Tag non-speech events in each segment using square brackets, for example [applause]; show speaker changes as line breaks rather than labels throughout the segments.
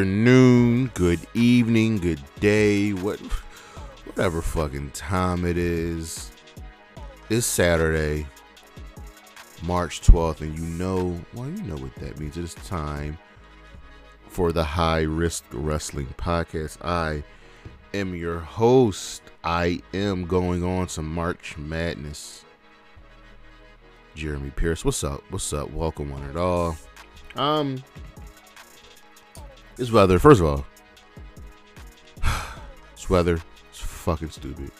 afternoon, good evening, good day, what whatever fucking time it is. It's Saturday, March 12th, and you know, well, you know what that means. It's time for the High Risk Wrestling Podcast. I am your host. I am going on some March Madness. Jeremy Pierce, what's up? What's up? Welcome one and all. Um, this weather, first of all, [sighs] this weather is fucking stupid.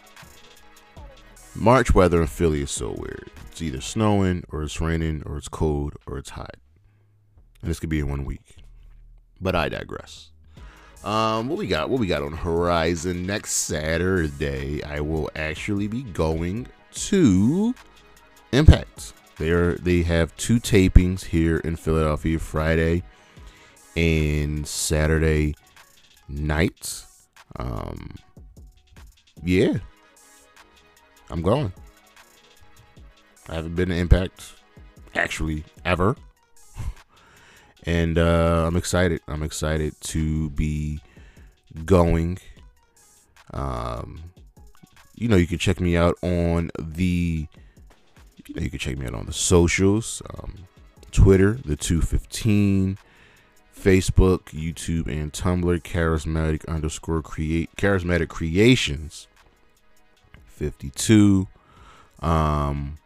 March weather in Philly is so weird. It's either snowing or it's raining or it's cold or it's hot. And this could be in one week. But I digress. Um, what we got? What we got on horizon next Saturday? I will actually be going to Impact. They are they have two tapings here in Philadelphia Friday and Saturday nights. Um, yeah, I'm going. I haven't been to Impact actually ever, [laughs] and uh, I'm excited. I'm excited to be going. Um, you know, you can check me out on the you know, you can check me out on the socials, um, Twitter, the 215, Facebook, YouTube, and Tumblr, charismatic underscore create charismatic creations 52. Um,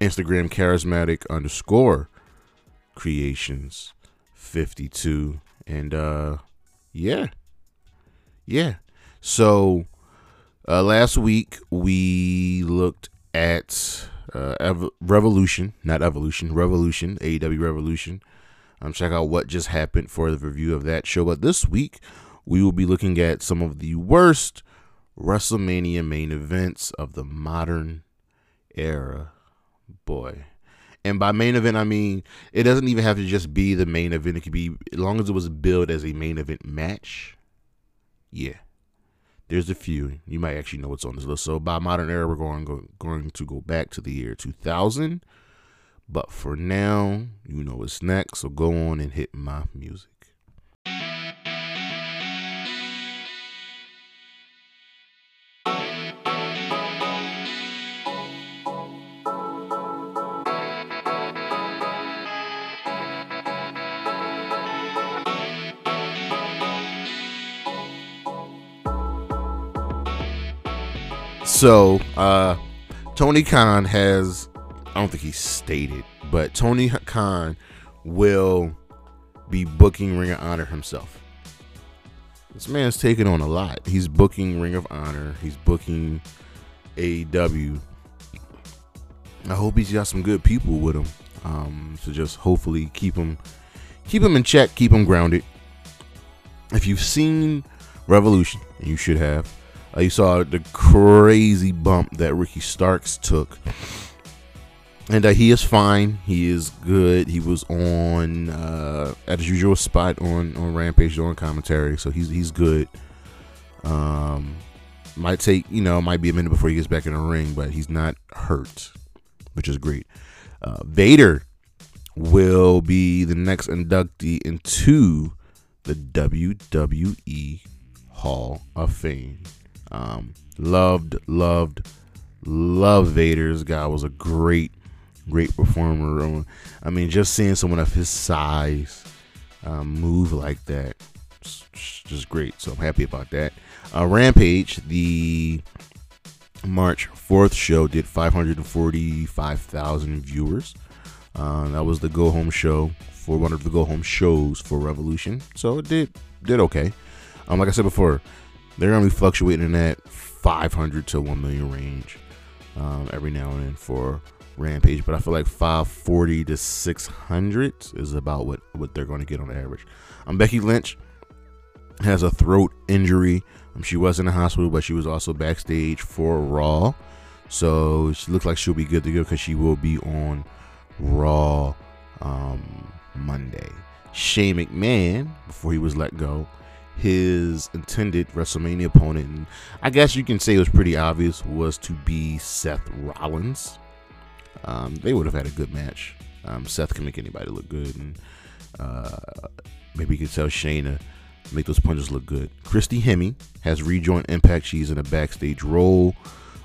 Instagram charismatic underscore creations 52. And uh yeah. Yeah. So uh last week we looked at uh, Ev- Revolution, not Evolution, Revolution, AEW Revolution. Um, check out what just happened for the review of that show. But this week, we will be looking at some of the worst WrestleMania main events of the modern era. Boy. And by main event, I mean it doesn't even have to just be the main event. It could be as long as it was billed as a main event match. Yeah there's a few. You might actually know what's on this list. So by modern era, we're going go, going to go back to the year 2000. But for now, you know what's next. So go on and hit my music. So, uh, Tony Khan has, I don't think he stated, but Tony Khan will be booking Ring of Honor himself. This man's taking on a lot. He's booking Ring of Honor. He's booking AEW. I hope he's got some good people with him um, to just hopefully keep him keep him in check, keep him grounded. If you've seen Revolution, you should have, uh, you saw the crazy bump that Ricky Starks took. And uh, he is fine. He is good. He was on uh, at his usual spot on on Rampage doing commentary, so he's he's good. Um, might take you know might be a minute before he gets back in the ring, but he's not hurt, which is great. Uh, Vader will be the next inductee into the WWE Hall of Fame. Um, loved, loved, loved Vader's guy was a great, great performer. I mean, just seeing someone of his size um, move like that, just great. So I'm happy about that. Uh, Rampage, the March 4th show, did 545,000 viewers. Uh, that was the go home show for one of the go home shows for Revolution. So it did did okay. Um, like I said before, they're gonna be fluctuating in that 500 to 1 million range um, every now and then for Rampage, but I feel like 540 to 600 is about what what they're going to get on average. Um, Becky Lynch has a throat injury. Um, she was in the hospital, but she was also backstage for Raw, so she looks like she'll be good to go because she will be on Raw um, Monday. Shane McMahon, before he was let go, his intended WrestleMania opponent, and I guess you can say it was pretty obvious, was to be Seth Rollins. Um, they would have had a good match. Um, Seth can make anybody look good, and Uh, maybe you can tell Shayna make those punches look good. Christy Hemme has rejoined Impact. She's in a backstage role,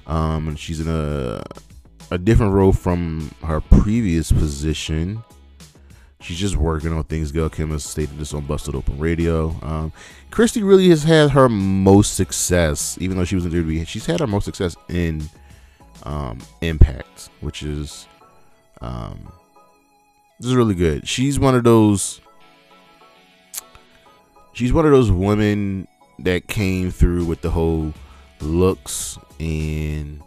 um, and she's in a a different role from her previous position. She's just working on things. Gail Kim has stated this on Busted Open Radio. Um, Christy really has had her most success, even though she was in WWE. She's had her most success in um, Impact, which is um, this is really good. She's one of those. She's one of those women that came through with the whole looks and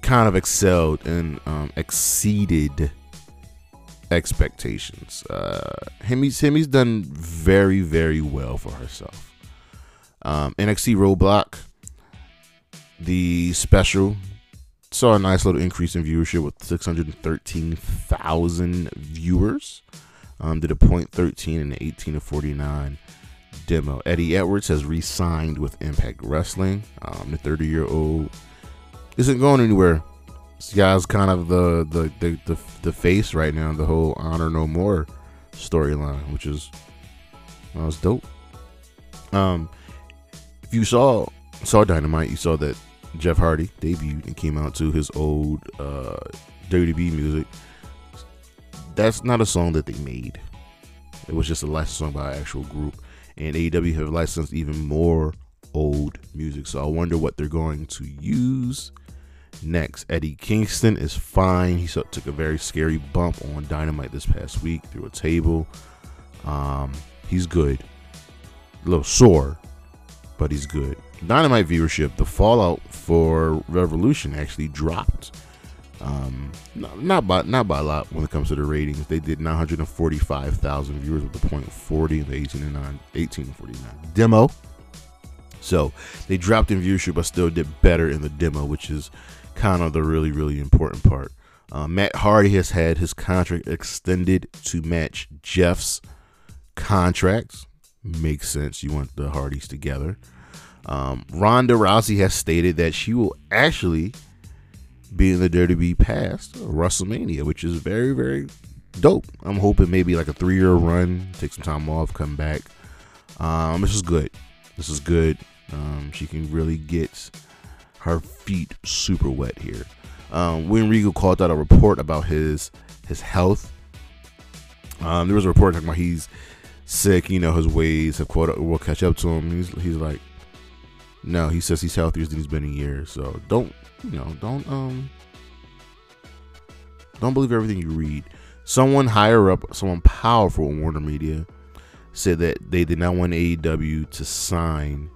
kind of excelled and um, exceeded expectations. Uh, Hemme's Hemme's done very very well for herself. Um, NXT Roadblock, the special saw a nice little increase in viewership with 613,000 viewers. Um, did a point 13 and 18 to 49 demo. Eddie Edwards has re-signed with Impact Wrestling. Um, the 30 year old isn't going anywhere. This guy's kind of the the, the the the face right now. The whole Honor No More storyline, which is well, was dope. Um, if you saw saw Dynamite, you saw that Jeff Hardy debuted and came out to his old uh, WWE music. That's not a song that they made. It was just a licensed song by an actual group. And AEW have licensed even more old music. So I wonder what they're going to use next. Eddie Kingston is fine. He took a very scary bump on Dynamite this past week through a table. Um, he's good. A little sore, but he's good. Dynamite viewership, the fallout for Revolution actually dropped. Um, not, by not by a lot when it comes to the ratings. They did 945,000 viewers with the point 40 in the 18 and 9, 18 and 49 demo. So they dropped in viewership, but still did better in the demo, which is kind of the really really important part. Uh, Matt Hardy has had his contract extended to match Jeff's contracts. Makes sense. You want the Hardys together. Um, Ronda Rousey has stated that she will actually be in the dirty WWE past WrestleMania, which is very, very dope. I'm hoping maybe like a three year run, take some time off, come back. Um, this is good. This is good. Um, she can really get her feet super wet here. Um, William Regal called out a report about his his health. Um, there was a report talking about he's sick. You know, his ways have quote will catch up to him. He's he's like no, he says he's healthier than he's been in years. So don't, you know, don't um, don't believe everything you read. Someone higher up, someone powerful in Warner Media, said that they did not want AEW to sign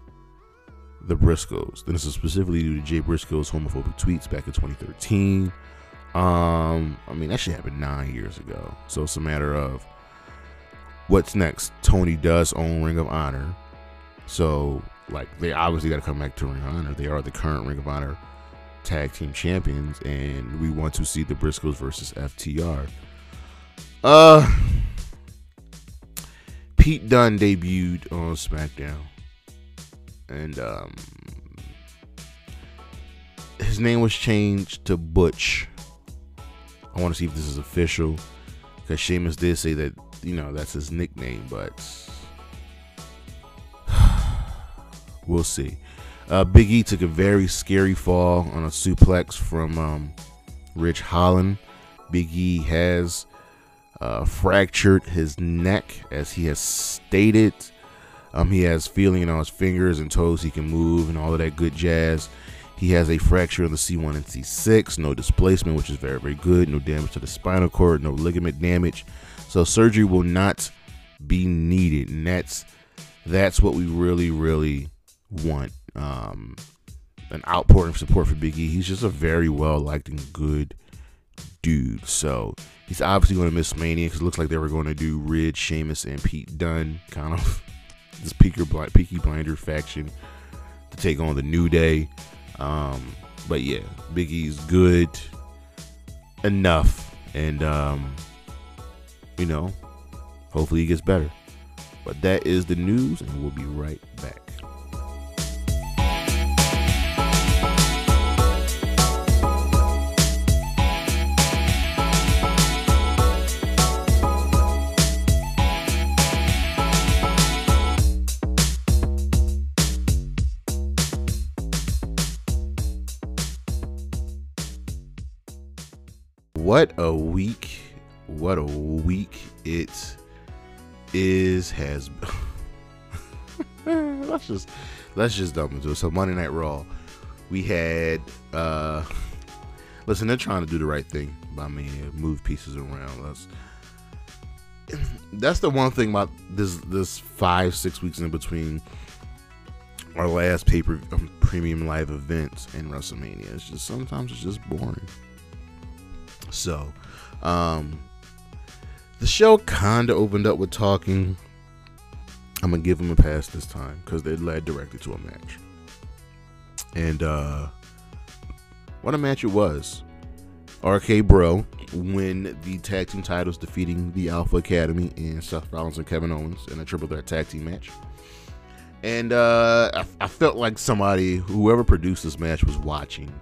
the Briscoes. And this is specifically due to Jay Briscoe's homophobic tweets back in 2013. Um, I mean that shit happened nine years ago, so it's a matter of what's next. Tony does own Ring of Honor, so like they obviously got to come back to Ring of Honor. They are the current Ring of Honor tag team champions, and we want to see the Briscoes versus FTR. Uh, Pete Dunne debuted on SmackDown, and um, his name was changed to Butch. I want to see if this is official because Sheamus did say that you know that's his nickname, but We'll see. Uh, Big E took a very scary fall on a suplex from um, Ridge Holland. Big E has uh, fractured his neck, as he has stated. Um, he has feeling on his fingers and toes. He can move and all of that good jazz. He has a fracture in the C1 and C6, no displacement, which is very, very good. No damage to the spinal cord, no ligament damage. So surgery will not be needed, and that's that's what we really, really want um, an outpouring of support for Big E. He's just a very well liked and good dude. So he's obviously going to miss Mania because it looks like they were going to do Ridge, Sheamus, and Pete Dunne, kind of [laughs] this Peaky, Peaky Blinder faction to take on the New Day. Um, but yeah, Big E's good enough, and um, you know, hopefully he gets better. But that is the news, and we'll be right back. What a week! What a week it is has. [laughs] let's just let's just dump into it. So Monday Night Raw, we had. uh Listen, they're trying to do the right thing by me, move pieces around. Let's. That's the one thing about this this five six weeks in between our last paper um, premium live events in WrestleMania. It's just sometimes it's just boring. So, um, the show kind of opened up with talking. I'm gonna give them a pass this time because they led directly to a match, and uh, what a match it was. RK Bro win the tag team titles, defeating the Alpha Academy and Seth Rollins and Kevin Owens in a triple threat tag team match. And uh, I, I felt like somebody, whoever produced this match, was watching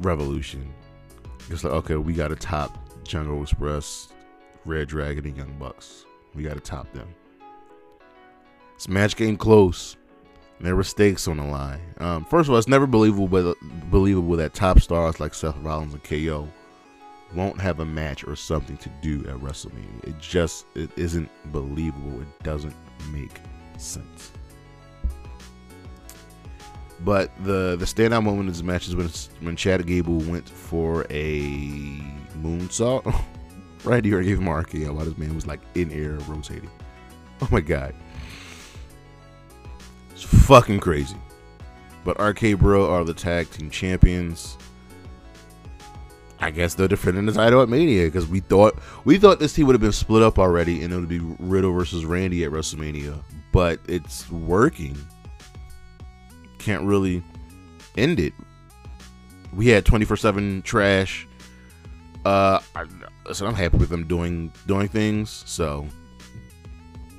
Revolution. It's like, okay, we got to top Jungle Express, ReDragon, and Young Bucks. We got to top them. This match came close. There were stakes on the line. Um, first of all, it's never believable, but believable that top stars like Seth Rollins and KO won't have a match or something to do at WrestleMania. It just it isn't believable. It doesn't make sense. But the the standout moment of this match is when when Chad Gable went for a moonsault. [laughs] right here, gave him RKO while this man was like in air rotating. Oh my god, it's fucking crazy. But RK Bro are the tag team champions. I guess they're defending the title at Mania because we thought we thought this team would have been split up already and it would be Riddle versus Randy at WrestleMania, but it's working. Can't really end it. We had 24/7 trash. Uh, I, listen, I'm happy with them doing doing things, so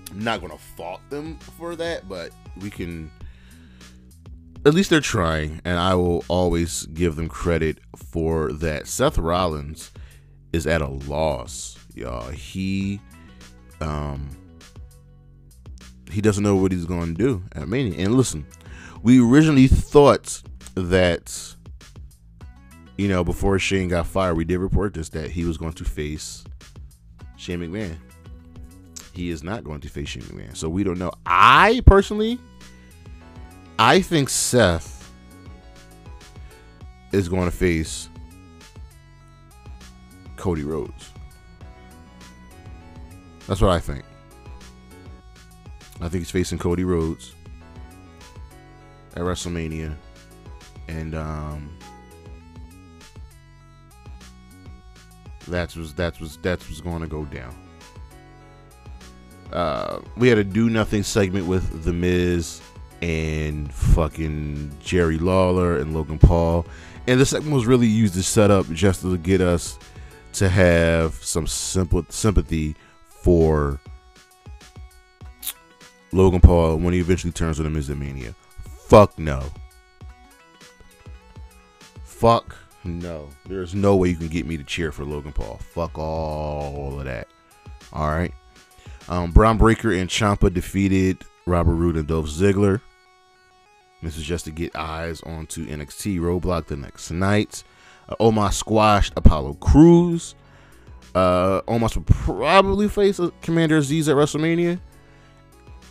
I'm not gonna fault them for that, but we can at least they're trying, and I will always give them credit for that. Seth Rollins is at a loss, y'all. He um he doesn't know what he's to do at Mania. And listen, we originally thought that you know before Shane got fired, we did report this that he was going to face Shane McMahon. He is not going to face Shane McMahon, so we don't know. I personally I think Seth is going to face Cody Rhodes. That's what I think. I think he's facing Cody Rhodes at WrestleMania. And um that's was that's was that's what's going to go down. Uh, we had a do nothing segment with the Miz and fucking Jerry Lawler and Logan Paul. And the segment was really used to set up just to get us to have some simple sympathy for Logan Paul when he eventually turns on him a mania. Fuck no. Fuck no. There's no way you can get me to cheer for Logan Paul. Fuck all of that. All right. Um, Bron Breakker and Ciampa defeated Robert Roode and Dolph Ziggler. This is just to get eyes onto NXT Roadblock the next night. Uh, Omos squashed Apollo Crews. Uh, Omos will probably face Commander Azeez at WrestleMania.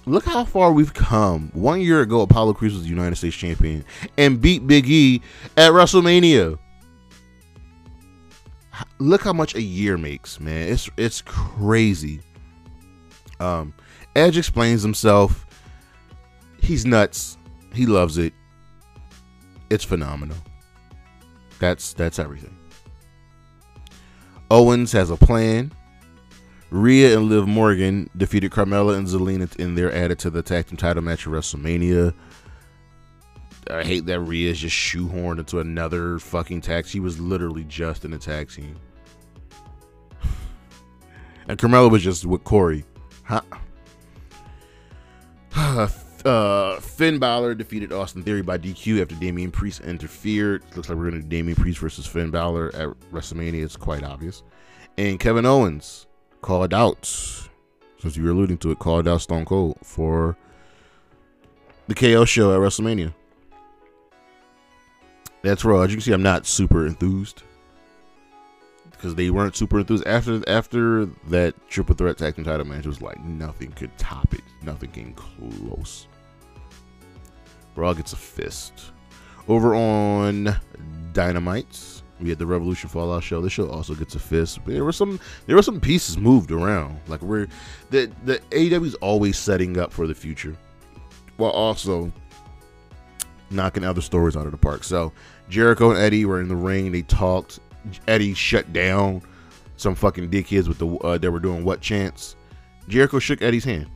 Look how far we've come. One year ago, Apollo Crews was the United States champion and beat Big E at WrestleMania. Look how much a year makes, man. It's it's crazy. Um, Edge explains himself. He's nuts. He loves it. It's phenomenal. That's that's everything. Owens has a plan. Rhea and Liv Morgan defeated Carmella and Zelina in their added to the tag team title match at WrestleMania. I hate that Rhea is just shoehorned into another fucking tag. She was literally just in a tag team. [sighs] And Carmella was just with Corey. Huh? [sighs] Uh, Finn Balor defeated Austin Theory by DQ after Damian Priest interfered. Looks like we're going to Damian Priest versus Finn Balor at WrestleMania. It's quite obvious. And Kevin Owens called out, since you were alluding to it, called out Stone Cold for the KO show at WrestleMania. That's raw. As you can see, I'm not super enthused. because they weren't super enthused after after that triple threat tag team title match. It was like nothing could top it. Nothing came close. Raw gets a fist. Over on Dynamites, we had the Revolution Fallout show. This show also gets a fist. There were some there were some pieces moved around. Like we're the the AEW is always setting up for the future, while also knocking other stories out of the park. So Jericho and Eddie were in the ring. They talked. Eddie shut down some fucking dickheads with the uh, that were doing what chants. Jericho shook Eddie's hand,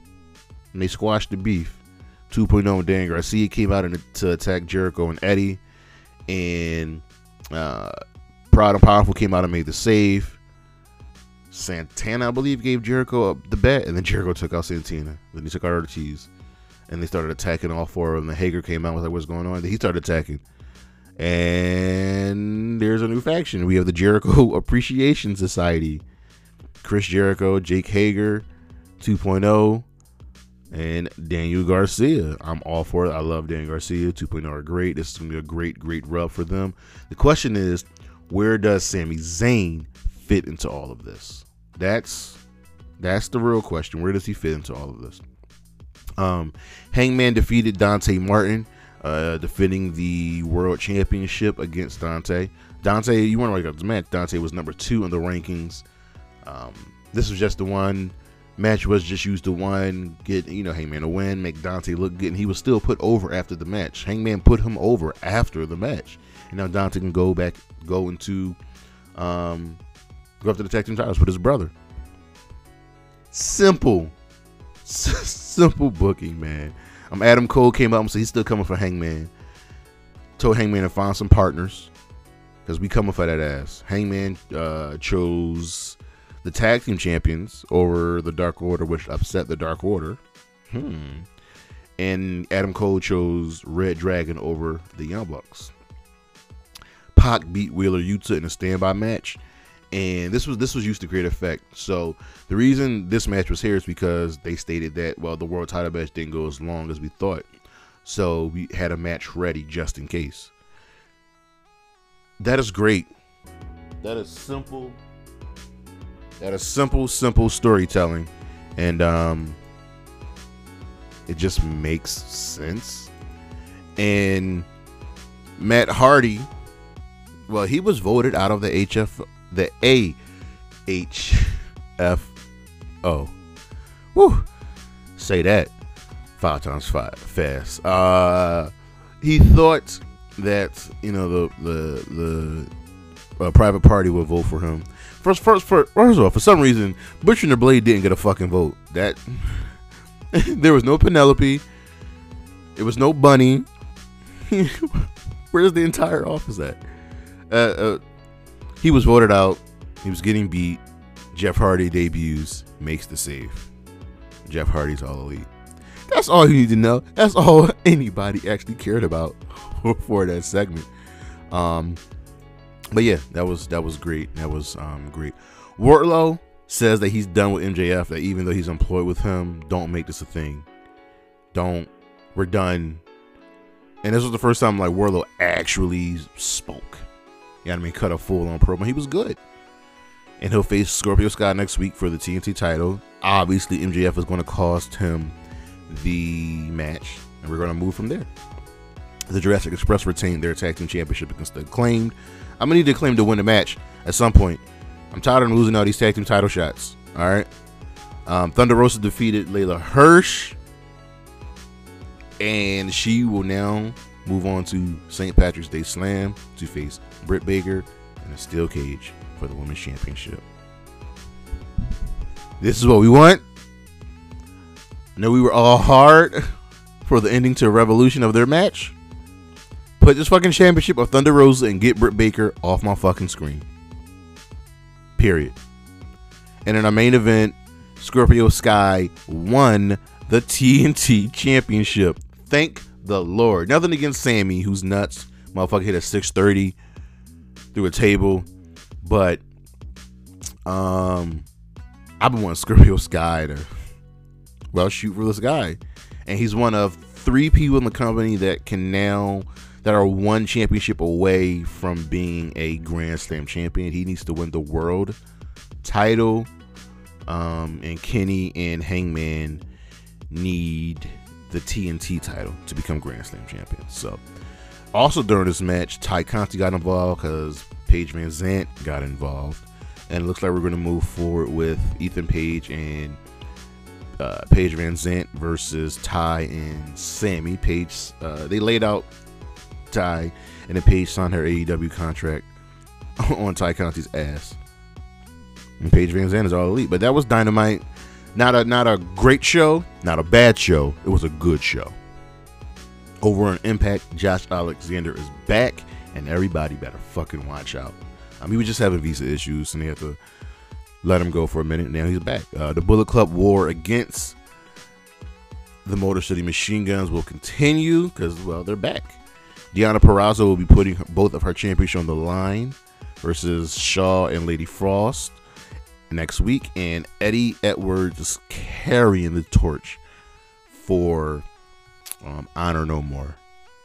and they squashed the beef. 2.0 and Dan Garcia came out to attack Jericho and Eddie, and uh, Proud and Powerful came out and made the save. Santana, I believe, gave Jericho up the bet, and then [laughs] Jericho took out Santana. Then he took out Ortiz, and they started attacking all four of them. The Hager came out with like, "What's going on?" Then he started attacking, and there's a new faction. We have the Jericho [laughs] Appreciation Society. Chris Jericho, Jake Hager, 2.0, and Daniel Garcia. I'm all for it. I love Daniel Garcia. 2.0 are great. This is going to be a great, great rub for them. The question is, where does Sami Zayn fit into all of this? That's that's the real question. Where does he fit into all of this? Um, Hangman defeated Dante Martin, uh, defending the world championship against Dante. Dante, you want to like this match? Dante was number two in the rankings. Um, this was just the one match was just used to one get you know Hangman a win, make Dante look good, and he was still put over after the match. Hangman put him over after the match, and now Dante can go back, go into, um, go after the tag team titles with his brother. Simple, [laughs] simple booking, man. Um, Adam Cole came up and said he's still coming for Hangman. Told Hangman to find some partners because we coming for that ass. Hangman uh, chose the tag team champions over the Dark Order, which upset the Dark Order. Hmm. And Adam Cole chose ReDragon over the Young Bucks. Pac beat Wheeler Yuta in a standby match, and this was this was used to create effect. So the reason this match was here is because they stated that well the world title match didn't go as long as we thought, so we had a match ready just in case. That is great. That is simple that is simple, simple storytelling, and um, it just makes sense. And Matt Hardy, well, he was voted out of the HF, the AHFO. Woo! Say that five times five fast. Uh, he thought that you know the the the uh, private party would vote for him First, first, first, first of all, for some reason, Butcher and the Blade didn't get a fucking vote. That [laughs] there was no Penelope. It was no Bunny. [laughs] Where's the entire office at? Uh, uh, he was voted out. He was getting beat. Jeff Hardy debuts, makes the save. Jeff Hardy's all elite. That's all you need to know. That's all [laughs] anybody actually cared about for that segment. Um, but yeah, that was that was great. That was um, great. Wardlow says that he's done with MJF. That even though he's employed with him, don't make this a thing. Don't. We're done. And this was the first time like Wardlow actually spoke. You know what I mean? Cut a full on promo. He was good. And he'll face Scorpio Sky next week for the TNT title. Obviously, MJF is going to cost him the match, and we're going to move from there. The Jurassic Express retained their tag team championship against the Acclaimed. I'm gonna need to claim to win the match at some point. I'm tired of losing all these tag team title shots. All right. Um, Thunder Rosa defeated Leyla Hirsch, and she will now move on to St. Patrick's Day Slam to face Britt Baker in a steel cage for the Women's Championship. This is what we want. I know we were all hard [laughs] for the ending to a revolution of their match. Put this fucking championship of Thunder Rosa and get Britt Baker off my fucking screen. Period. And in our main event, Scorpio Sky won the TNT Championship. Thank the Lord. Nothing against Sammy, who's nuts. Motherfucker hit a 630 through a table. But um I've been wanting Scorpio Sky to well shoot for this guy. And he's one of three people in the company that can now that are one championship away from being a Grand Slam champion. He needs to win the world title. Um, and Kenny and Hangman need the TNT title to become Grand Slam champions. So, also during this match, Ty Conti got involved because Paige VanZant got involved, and it looks like we're going to move forward with Ethan Page and uh, Paige VanZant versus Ty and Sammy. Page, uh, they laid out Tay, and then Paige signed her AEW contract [laughs] on Ty Conti's ass. And Paige VanZant is all elite, but that was Dynamite. Not a not a great show, not a bad show. It was a good show. Over on Impact, Josh Alexander is back, and everybody better fucking watch out. I mean, we just having visa issues, and they have to let him go for a minute. Now he's back. Uh, the Bullet Club war against the Motor City Machine Guns will continue because, well, they're back. Deonna Purrazzo will be putting both of her championship on the line versus Shaw and Lady Frost next week, and Eddie Edwards is carrying the torch for um, Honor No More.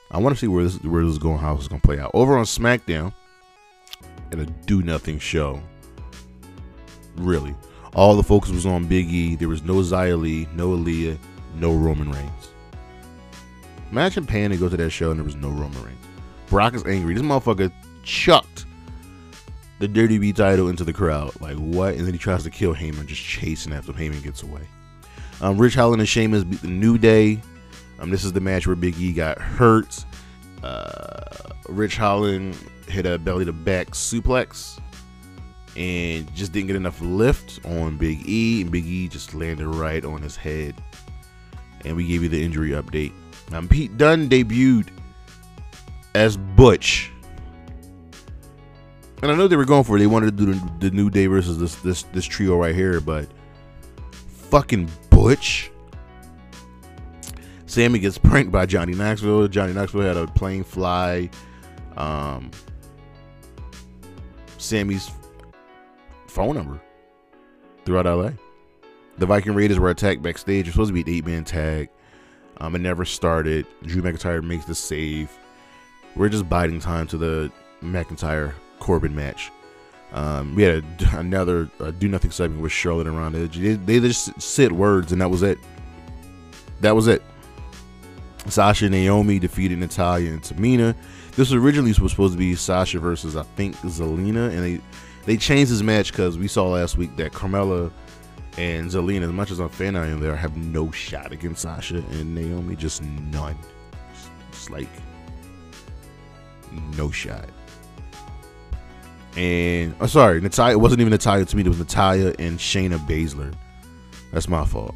I want to see where this where this is going, how this is going to play out. Over on SmackDown, in a do nothing show, really, all the focus was on Big E. There was no Xia Li, no Aaliyah, no Roman Reigns. Imagine paying to go to that show and there was no Roman Reigns. Brock is angry. This motherfucker chucked the Dirty B title into the crowd. Like, what? And then he tries to kill Heyman, just chasing after Heyman gets away. Um, Ridge Holland and Sheamus beat the New Day. Um, this is the match where Big E got hurt. Uh, Ridge Holland hit a belly to back suplex and just didn't get enough lift on Big E, and Big E just landed right on his head. And we gave you the injury update. Um, Pete Dunne debuted as Butch and I know they were going for it. They wanted to do the, the New Day versus this this this trio right here, but fucking Butch. Sammy gets pranked by Johnny Knoxville. Johnny Knoxville had a plane fly. Um, Sammy's phone number throughout LA. The Viking Raiders were attacked backstage. It's supposed to be an eight man tag. Um, it never started. Drew McIntyre makes the save. We're just biding time to the McIntyre Corbin match. Um, we had a, [laughs] another do nothing segment with Charlotte and Ronda. They, just said words, and that was it. That was it. Sasha and Naomi defeated Natalya and Tamina. This was originally was supposed to be Sasha versus I think Zelina, and they they changed this match because we saw last week that Carmella and Zelina, as much as I'm fan of them, there have no shot against Sasha and Naomi, just none. It's like no shot and oh, sorry, Natalya. It wasn't even Natalya to me. It was Natalya and Shayna Baszler. That's my fault.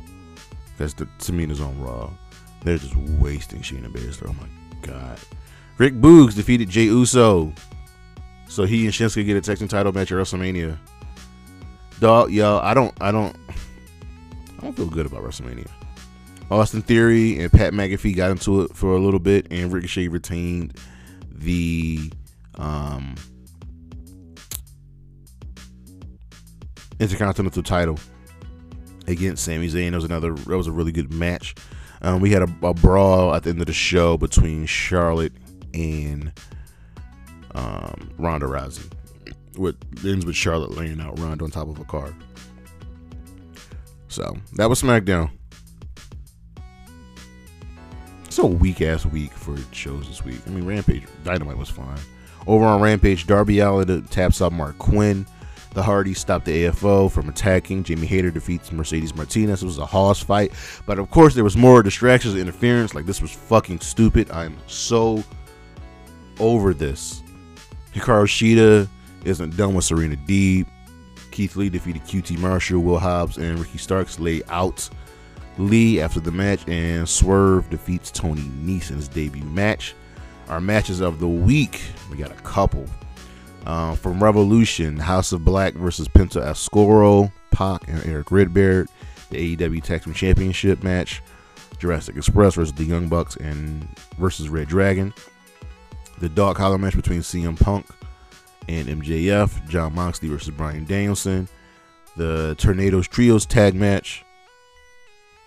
Because the Tamina's on Raw. They're just wasting Shayna Baszler. Oh my god. Rick Boogs defeated Jey Uso, so he and Shinsuke get a team title match at WrestleMania. Dog, yo, I don't, I don't, I don't feel good about WrestleMania. Austin Theory and Pat McAfee got into it for a little bit, and Ricochet retained the um Intercontinental title against Sami Zayn. It was another. It was a really good match. Um, we had a, a, brawl at the end of the show between Charlotte and um, Ronda Rousey. With ends with Charlotte laying out Ronda on top of a car. So that was SmackDown. It's a weak ass week for shows this week. I mean, Rampage Dynamite was fine. Over on Rampage, Darby Allin taps out Marq Quen. The Hardy stopped the AFO from attacking. Jamie Hayter defeats Mercedes Martinez. It was a hoss fight. But of course, there was more distractions and interference. Like, this was fucking stupid. I'm so over this. Hikaru Shida isn't done with Serena Deeb. Keith Lee defeated QT Marshall. Will Hobbs and Ricky Starks lay out Lee after the match. And Swerve defeats Tony Nese in his debut match. Our matches of the week, we got a couple. Uh, from Revolution, House of Black versus Penta Oscuro, Pac and Erik Redbeard, the AEW Tag Team Championship match, Jurassic Express versus the Young Bucks and versus ReDragon, the Dog Collar match between CM Punk and MJF, Jon Moxley versus Bryan Danielson, the Tornadoes Trios tag match.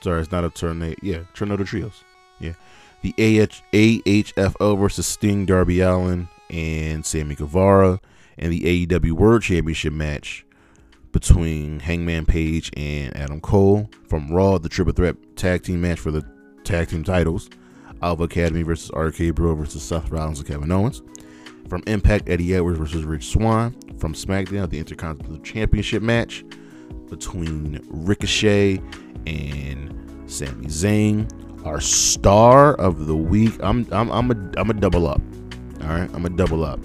Sorry, it's not a tornado. Yeah, Tornado Trios. Yeah. the AH- AHFO versus Sting, Darby Allin, and Sammy Guevara, and the AEW World Championship match between Hangman Page and Adam Cole. From Raw, the Triple Threat Tag Team match for the tag team titles. Alpha Academy versus RK Bro versus Seth Rollins and Kevin Owens. From Impact, Eddie Edwards versus Rich Swann. From SmackDown, the Intercontinental Championship match between Ricochet and Sami Zayn. Our star of the week. I'm I'm I'm a I'm a double up. All right, I'm a double up.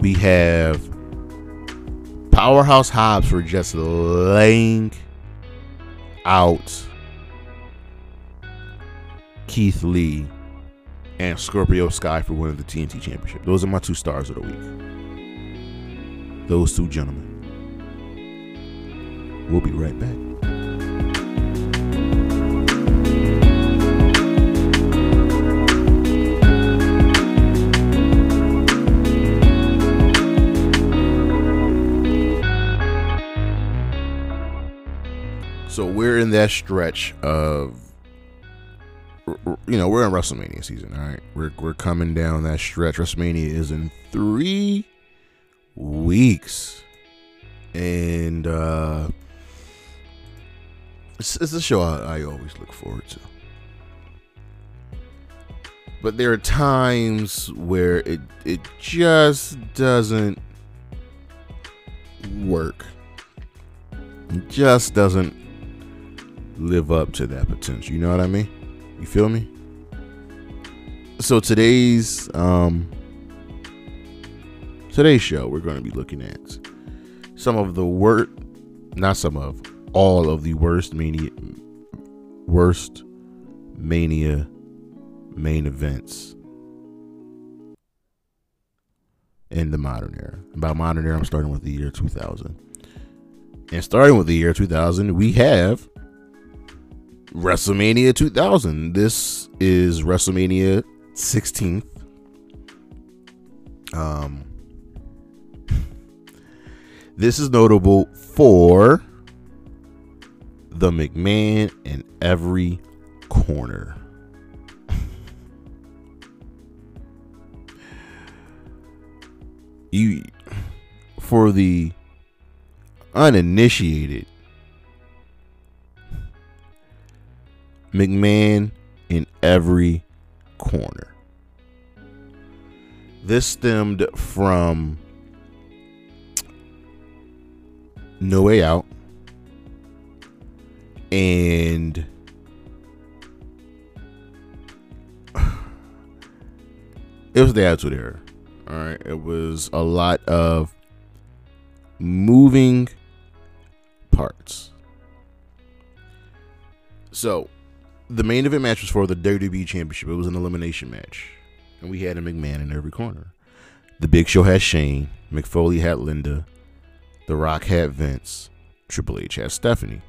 We have Powerhouse Hobbs for just laying out Keith Lee and Scorpio Sky for winning the TNT Championship. Those are my two stars of the week. Those two gentlemen. We'll be right back. So we're in that stretch of, you know, we're in WrestleMania season. All right, we're we're coming down that stretch. WrestleMania is in three weeks, and uh it's, it's a show I, I always look forward to. But there are times where it it just doesn't work. It just doesn't live up to that potential. You know what I mean? You feel me? So today's um today's show we're going to be looking at some of the worst not some of all of the worst mania worst mania main events in the modern era. By modern era, I'm starting with the year 2000. And starting with the year 2000, we have WrestleMania 2000. This is WrestleMania 16th. Um, this is notable for the McMahon in every corner. you for the uninitiated McMahon in every corner. This stemmed from No Way Out and [sighs] it was the Attitude Era. All right, it was a lot of moving parts. So, the main event match was for the WWE Championship. It was an elimination match, and we had a McMahon in every corner. The Big Show had Shane, Mick Foley had Linda, The Rock had Vince, Triple H had Stephanie.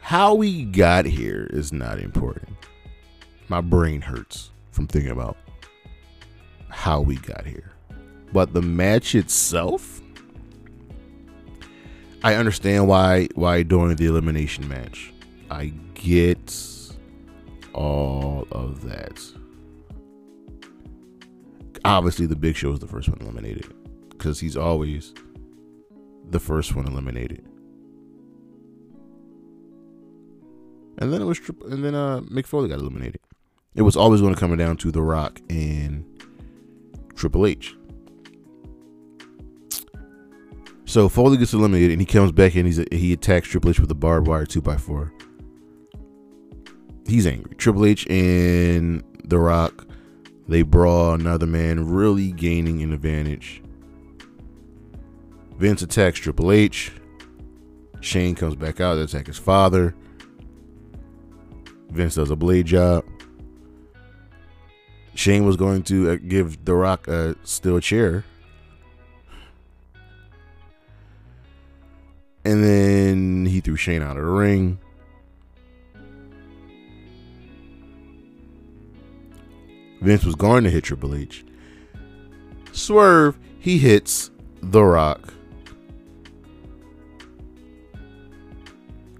How we got here is not important. My brain hurts from thinking about how we got here. But the match itself, I understand why why during the elimination match. I get all of that. Obviously, the Big Show is the first one eliminated because he's always the first one eliminated. And then it was, and then uh, Mick Foley got eliminated. It was always going to come down to The Rock and Triple H. So Foley gets eliminated, and he comes back and he's he attacks Triple H with a barbed wire two x four. He's angry. Triple H and The Rock, they brawl. Another man really gaining an advantage. Vince attacks Triple H. Shane comes back out to attack his father. Vince does a blade job. Shane was going to uh, give The Rock a steel chair. And then he threw Shane out of the ring. Vince was going to hit Triple H. Swerve, he hits The Rock.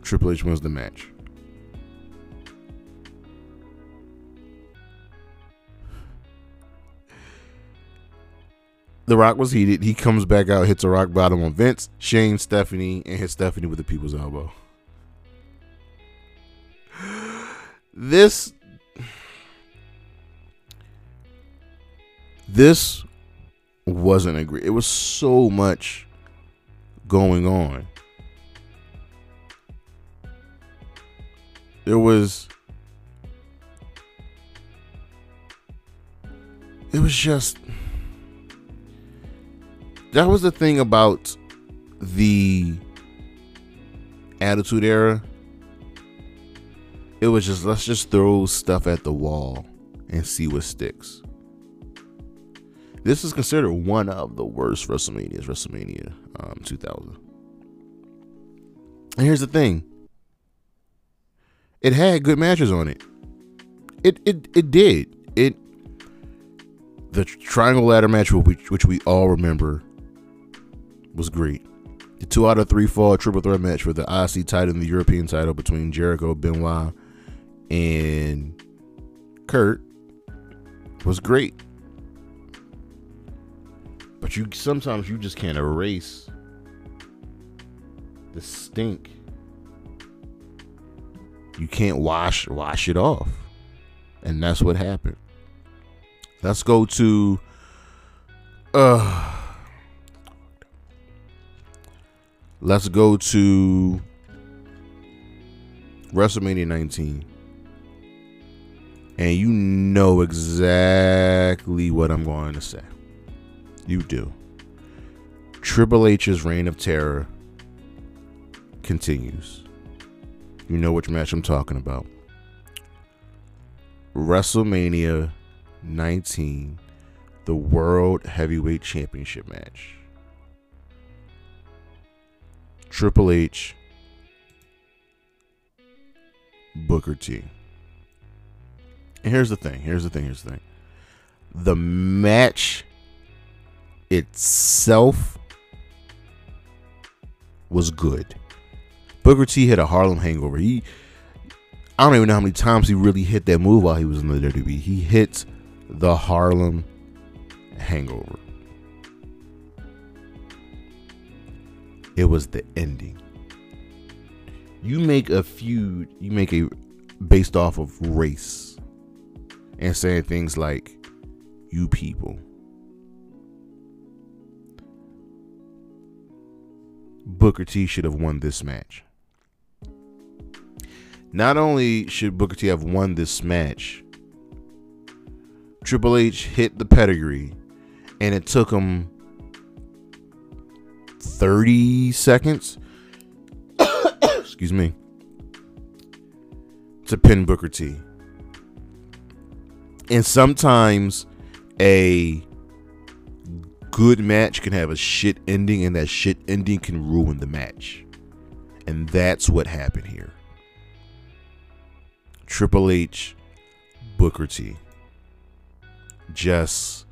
Triple H wins the match. The Rock was heated. He comes back out, hits a rock bottom on Vince, Shane, Stephanie, and hits Stephanie with the people's elbow. [sighs] This this wasn't a great. It was so much going on. There was it was just that was the thing about the attitude era. It was just let's just throw stuff at the wall and see what sticks. This is considered one of the worst wrestlemanias wrestlemania um, 2000 and here's the thing. It had good matches on it. It it, it did. It the triangle ladder match, which, which we all remember, was great. The two out of three fall triple threat match for the IC title and the European title between Jericho, Benoit, and Kurt was great. But you sometimes you just can't erase the stink. You can't wash wash it off. And that's what happened. Let's go to uh Let's go to WrestleMania 19. And you know exactly what I'm going to say. You do. Triple H's reign of terror continues. You know which match I'm talking about. WrestleMania 19, the World Heavyweight Championship match. Triple H, Booker T. And here's the thing. Here's the thing. Here's the thing. The match itself was good. Booker T had a Harlem hangover. He I don't even know how many times he really hit that move while he was in the WWE. He hits the Harlem Hangover. It was the ending. You make a feud, you make a based off of race and saying things like, you people. Booker T should have won this match. Not only should Booker T have won this match, Triple H hit the pedigree, and it took him 30 seconds. [coughs] excuse me. To pin Booker T. And sometimes a good match can have a shit ending, and that shit ending can ruin the match. And that's what happened here. Triple H, Booker T just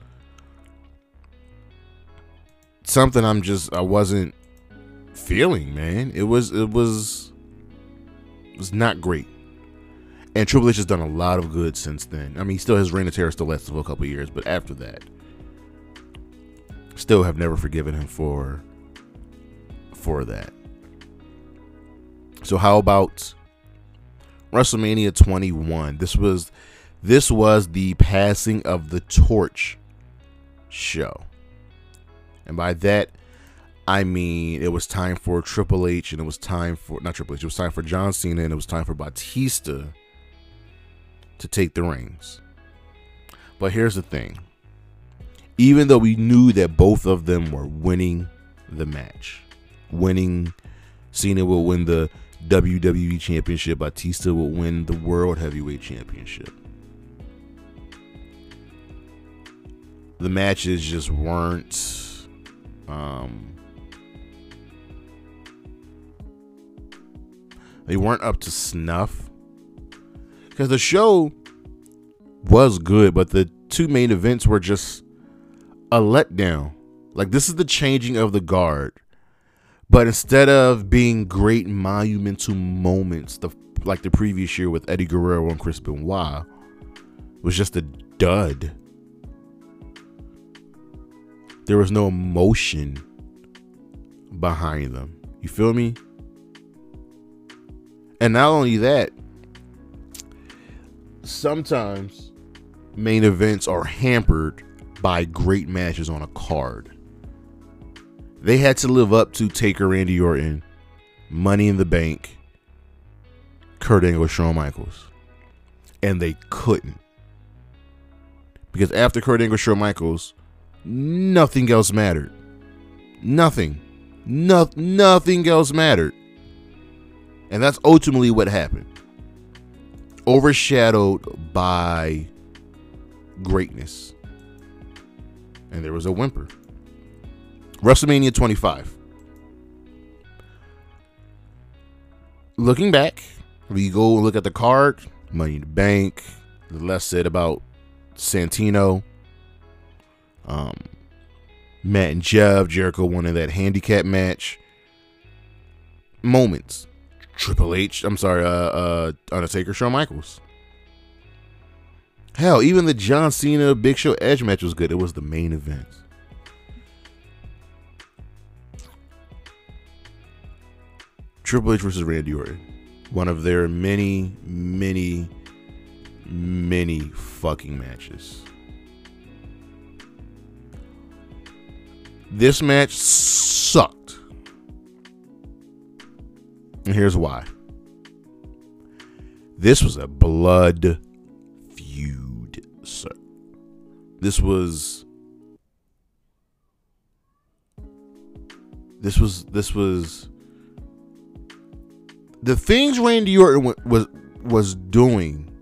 something I'm just I wasn't feeling, man. It was it was it was not great. And Triple H has done a lot of good since then. I mean, he still his reign of terror still lasted for a couple years, but after that, still have never forgiven him for for that. So how about WrestleMania 21? This was this was the passing of the torch show. And by that, I mean it was time for Triple H and it was time for, not Triple H, it was time for John Cena and it was time for Batista to take the reins. But here's the thing even though we knew that both of them were winning the match, winning, Cena will win the WWE Championship, Batista will win the World Heavyweight Championship. the matches just weren't um, they weren't up to snuff. Because the show was good but the two main events were just a letdown. Like this is the changing of the guard. But instead of being great monumental moments the like the previous year with Eddie Guerrero and Chris Benoit was just a dud There was no emotion behind them. You feel me? And not only that, sometimes main events are hampered by great matches on a card. They had to live up to Taker Randy Orton, Money in the Bank, Kurt Angle, Shawn Michaels. And they couldn't. Because after Kurt Angle, Shawn Michaels, nothing else mattered. Nothing. No, nothing else mattered. And that's ultimately what happened. Overshadowed by greatness. And there was a whimper. WrestleMania 25. Looking back, we go look at the card, Money in the Bank, less said about Santino. Um, Matt and Jeff, Jericho won in that handicap match. Moments. Triple H, I'm sorry, uh, uh, Undertaker, Shawn Michaels. Hell, even the John Cena Big Show Edge match was good. It was the main event. Triple H versus Randy Orton. One of their many, many, many fucking matches. This match sucked. And here's why. This was a blood feud, sir. This was this was this was the things Randy Orton was was doing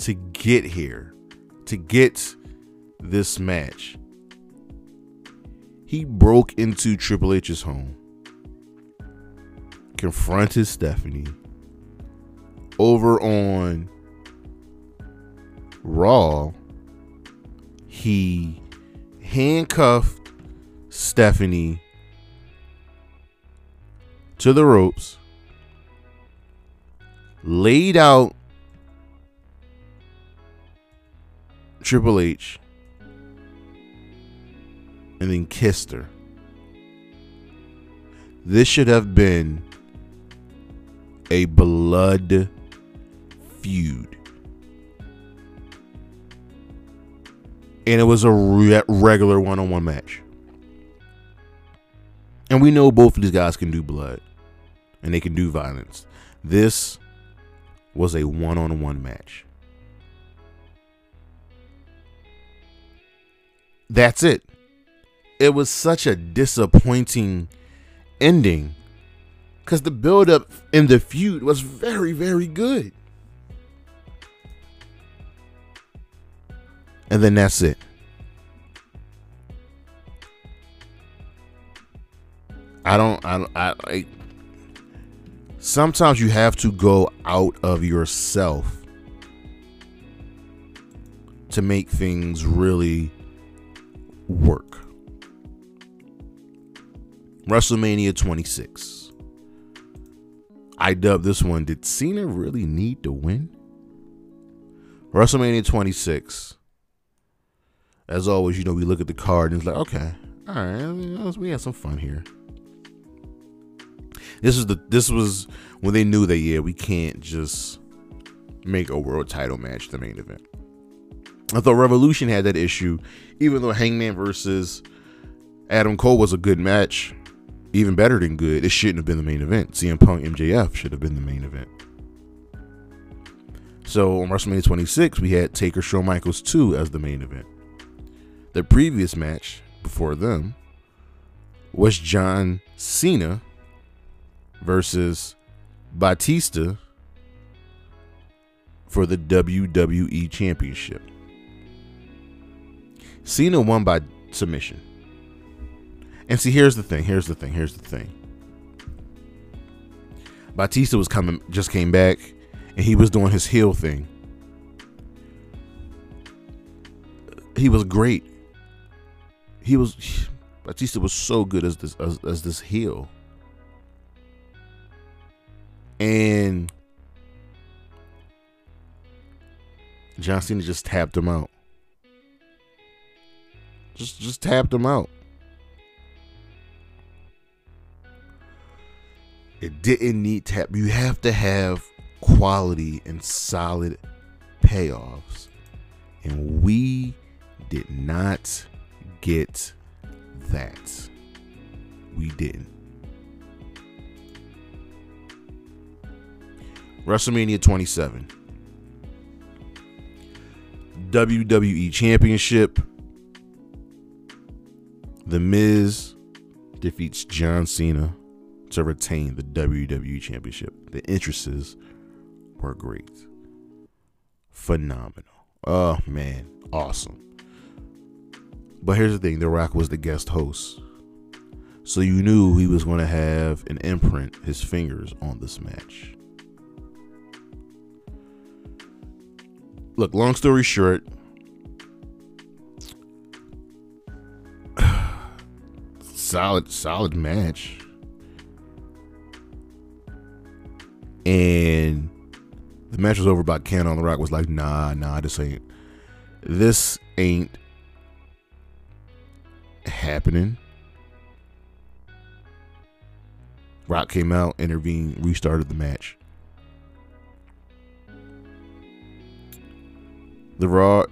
to get here, to get this match. He broke into Triple H's home, confronted Stephanie over on Raw. He handcuffed Stephanie to the ropes laid out Triple H and then kissed her. This should have been a blood feud. And it was a re- regular one on one match. And we know both of these guys can do blood and they can do violence. This was a one on one match. That's it. It was such a disappointing ending because the build up in the feud was very, very good. And then that's it. I don't, I, I, I sometimes you have to go out of yourself to make things really work. WrestleMania 26. I dubbed this one Did Cena really need to win? WrestleMania 26. As always, you know, we look at the card and it's like, okay, all right, we had some fun here. This is the this was when they knew that yeah, we can't just make a world title match the main event. I thought Revolution had that issue, even though Hangman versus Adam Cole was a good match, even better than good. It shouldn't have been the main event. CM Punk MJF should have been the main event. So on WrestleMania 26, we had Taker Shawn Michaels 2 as the main event. The previous match before them was John Cena versus Batista for the WWE Championship. Cena won by submission. And see, here's the thing. Here's the thing. Here's the thing. Batista was coming, just came back, and he was doing his heel thing. He was great. He was Batista was so good as this as, as this heel. And John Cena just tapped him out. Just just tapped him out. It didn't need tap. You have to have quality and solid payoffs. And we did not get that. We didn't. WrestleMania 27. WWE Championship. The Miz defeats John Cena to retain the WWE Championship. The entrances were great. Phenomenal. Oh, man. Awesome. But here's the thing The Rock was the guest host. So you knew he was going to have an imprint, his fingers on this match. Look, long story short, [sighs] solid, solid match. And the match was over by Ken on the Rock was like, nah, nah, this ain't this ain't happening. Rock came out, intervened, restarted the match. The Raw,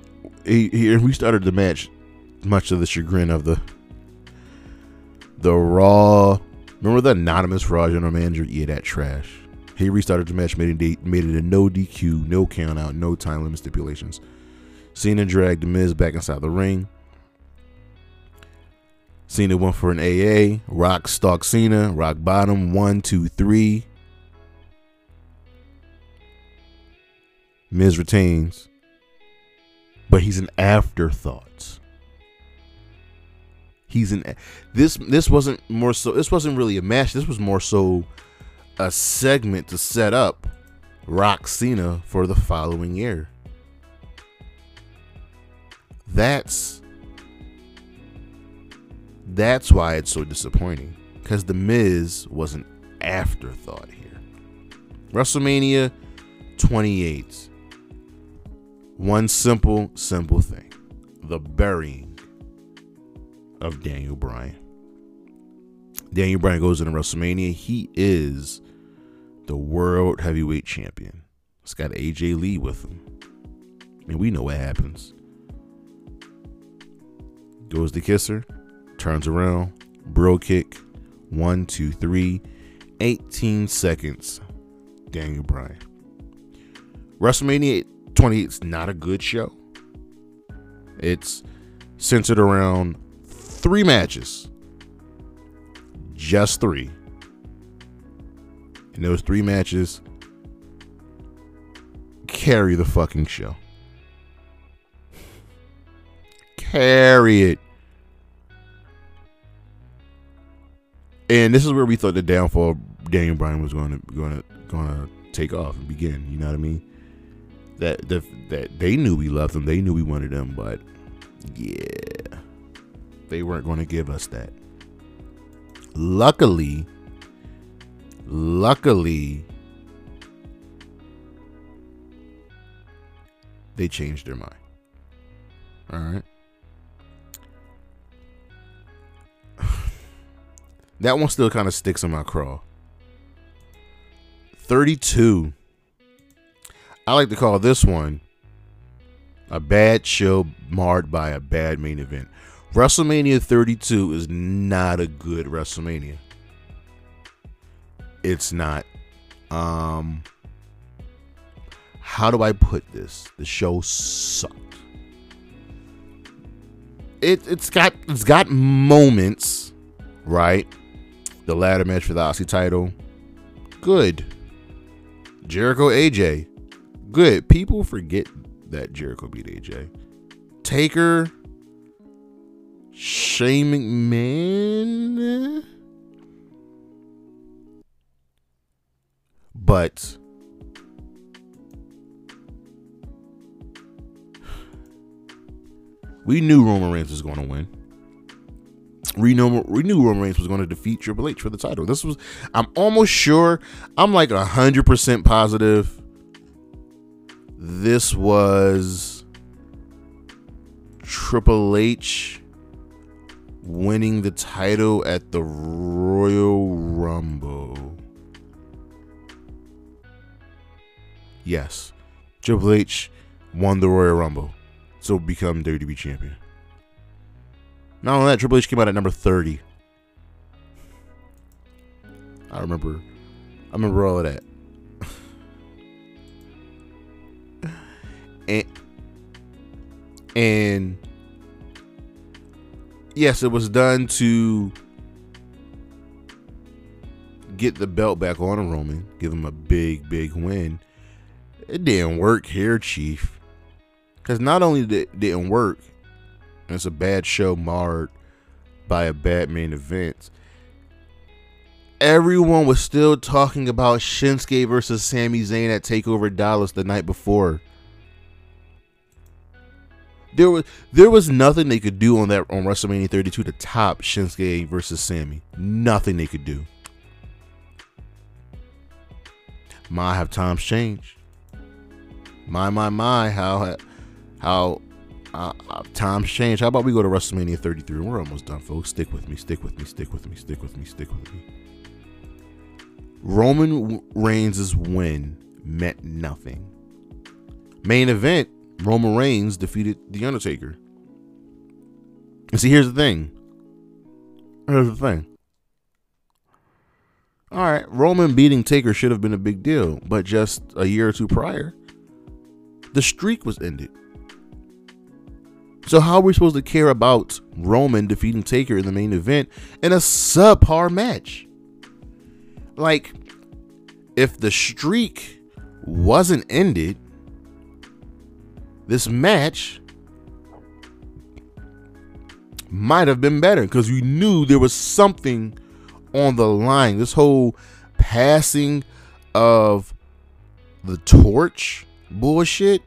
he, he restarted the match, much to the chagrin of the the Raw. Remember the anonymous Raw general manager? Yeah, that trash. He restarted the match, made it made it a no DQ, no count out, no time limit stipulations. Cena dragged the Miz back inside the ring. Cena went for an AA. Rock stalked Cena. Rock bottom. One, two, three. Miz retains. But he's an afterthought. He's an this this wasn't more so this wasn't really a match. This was more so a segment to set up Rock Cena for the following year. That's that's why it's so disappointing because the Miz was an afterthought here. WrestleMania 28. One simple, simple thing: the burying of Daniel Bryan. Daniel Bryan goes into WrestleMania. He is the world heavyweight champion. It's got AJ Lee with him. Mean, we know what happens. Goes to kiss her, turns around, Brogue kick, one, two, three, 18 seconds. Daniel Bryan. WrestleMania 28 is not a good show. It's centered around three matches. Just three. And those three matches carry the fucking show. Carry it. And this is where we thought the downfall of Daniel Bryan was going to going to going to take off and begin. You know what I mean? That that that they knew we loved them, they knew we wanted them, but yeah, they weren't going to give us that. Luckily, luckily, they changed their mind. All right. [sighs] that one still kind of sticks in my craw. 32. I like to call this one a bad show marred by a bad main event. WrestleMania 32 is not a good WrestleMania. It's not. Um how do I put this? The show sucked. It it's got it's got moments, right? The ladder match for the IC title, good. Jericho AJ, good. People forget that Jericho beat AJ. Taker, Shane McMahon. But we knew Roman Reigns was going to win. We knew, we knew Roman Reigns was going to defeat Triple H for the title. This was, I'm almost sure, I'm like 100% positive this was Triple H winning the title at the Royal Rumble. Yes, Triple H won the Royal Rumble, so become WWE champion. Not only that, Triple H came out at number 30. I remember I remember all of that. [laughs] and and yes, it was done to get the belt back on Roman, give him a big, big win. It didn't work here, Chief. Because not only did it didn't work, it's a bad show marred by a bad main event. Everyone was still talking about Shinsuke versus Sami Zayn at Takeover Dallas the night before. There was there was nothing they could do on that on WrestleMania 32 to top Shinsuke versus Sami. Nothing they could do. My have times changed. My my my how how uh, uh, times change. How about we go to WrestleMania 33? We're almost done, folks. Stick with me. Stick with me. Stick with me. Stick with me. Stick with me. Roman Reigns' win meant nothing. Main event Roman Reigns defeated The Undertaker. And see, here's the thing. Here's the thing. All right, Roman beating Taker should have been a big deal, but just a year or two prior, the streak was ended. So how are we supposed to care about Roman defeating Taker in the main event in a subpar match? Like, if the streak wasn't ended, this match might have been better because we knew there was something on the line. This whole passing of the torch bullshit,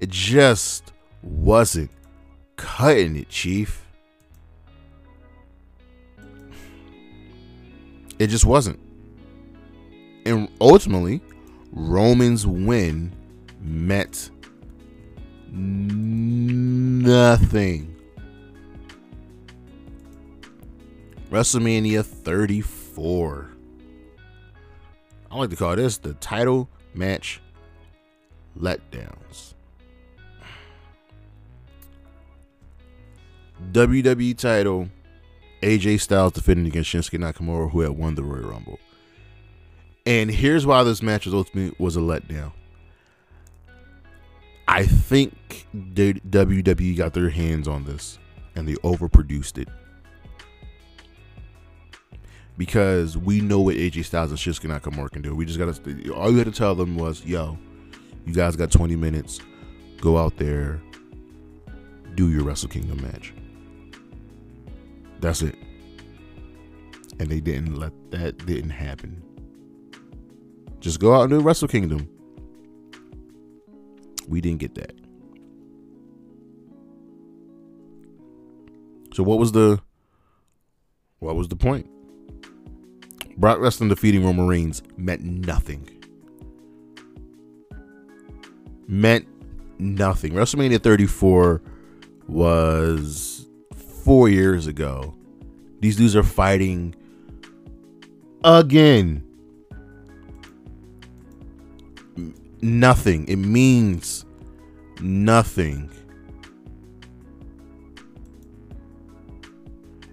it just wasn't cutting it, Chief. It just wasn't. And ultimately, Roman's win meant nothing. WrestleMania 34. I like to call this the title match letdowns. WWE title AJ Styles defending against Shinsuke Nakamura, who had won the Royal Rumble. And here's why this match was ultimately was a letdown. I think WWE got their hands on this and they overproduced it. Because we know what AJ Styles and Shinsuke Nakamura can do. We just got to, all you had to tell them was, yo, you guys got 20 minutes. Go out there, do your Wrestle Kingdom match. That's it. And they didn't let that didn't happen. Just go out and do Wrestle Kingdom. We didn't get that. So what was the what was the point? Brock Lesnar defeating Roman Reigns meant nothing. Meant nothing. WrestleMania 34 was four years ago. These dudes are fighting again. nothing. It means nothing.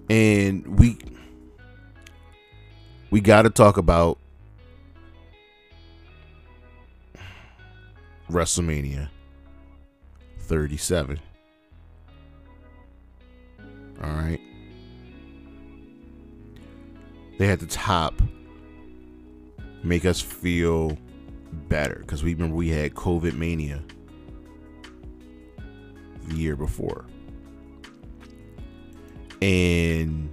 And we we got to talk about WrestleMania 37. All right. They had the top make us feel better because we remember we had COVID mania the year before. And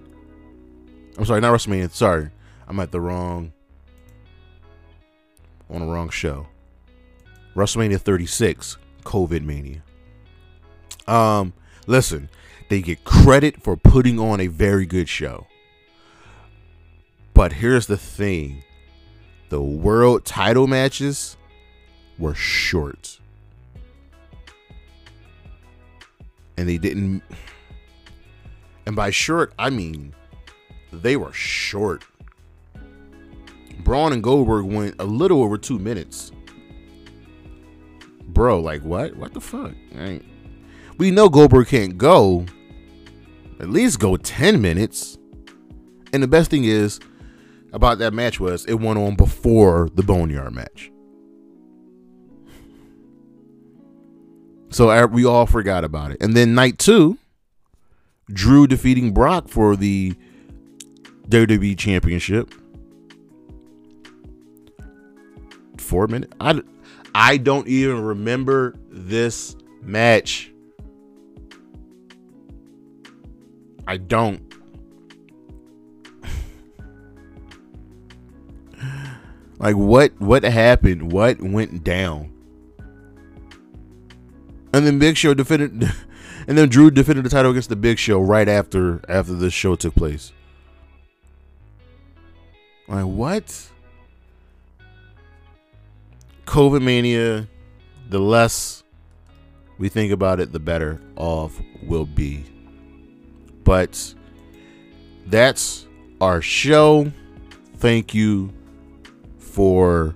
I'm sorry, not WrestleMania. Sorry, I'm at the wrong on the wrong show. WrestleMania 36, COVID mania. Um, listen, they get credit for putting on a very good show. But here's the thing the world title matches were short. And they didn't And by short, I mean they were short. Braun and Goldberg went a little over two minutes. Bro, like what? What the fuck? We know Goldberg can't go. At least go 10 minutes. And the best thing is about that match was it went on before the Boneyard match. So we all forgot about it. And then night two, Drew defeating Brock for the WWE Championship. Four minutes. I, I don't even remember this match. I don't. [sighs] like what what happened? What went down? And then Big Show defended [laughs] and then Drew defended the title against the Big Show right after after the show took place. Like what? COVID mania, the less we think about it, the better off we'll be. But that's our show. Thank you for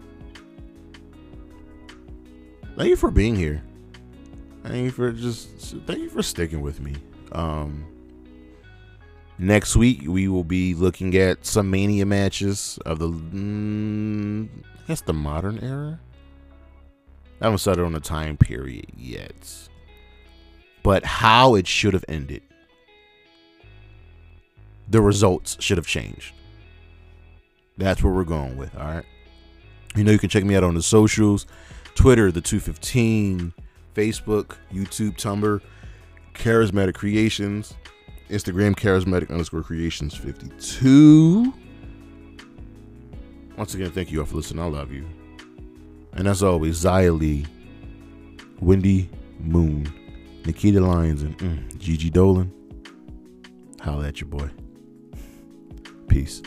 thank you for being here. Thank you for just thank you for sticking with me. Um next week we will be looking at some mania matches of the mm, I guess the modern era. I haven't started on the time period yet. But how it should have ended the results should have changed. That's what we're going with. All right. You know, you can check me out on the socials Twitter, the 215, Facebook, YouTube, Tumblr, Charismatic Creations, Instagram, Charismatic underscore Creations 52. Once again, thank you all for listening. I love you. And as always, Zia Lee, Wendy Moon, Nikita Lyons, and mm, Gigi Dolan. Holla at your boy. Peace.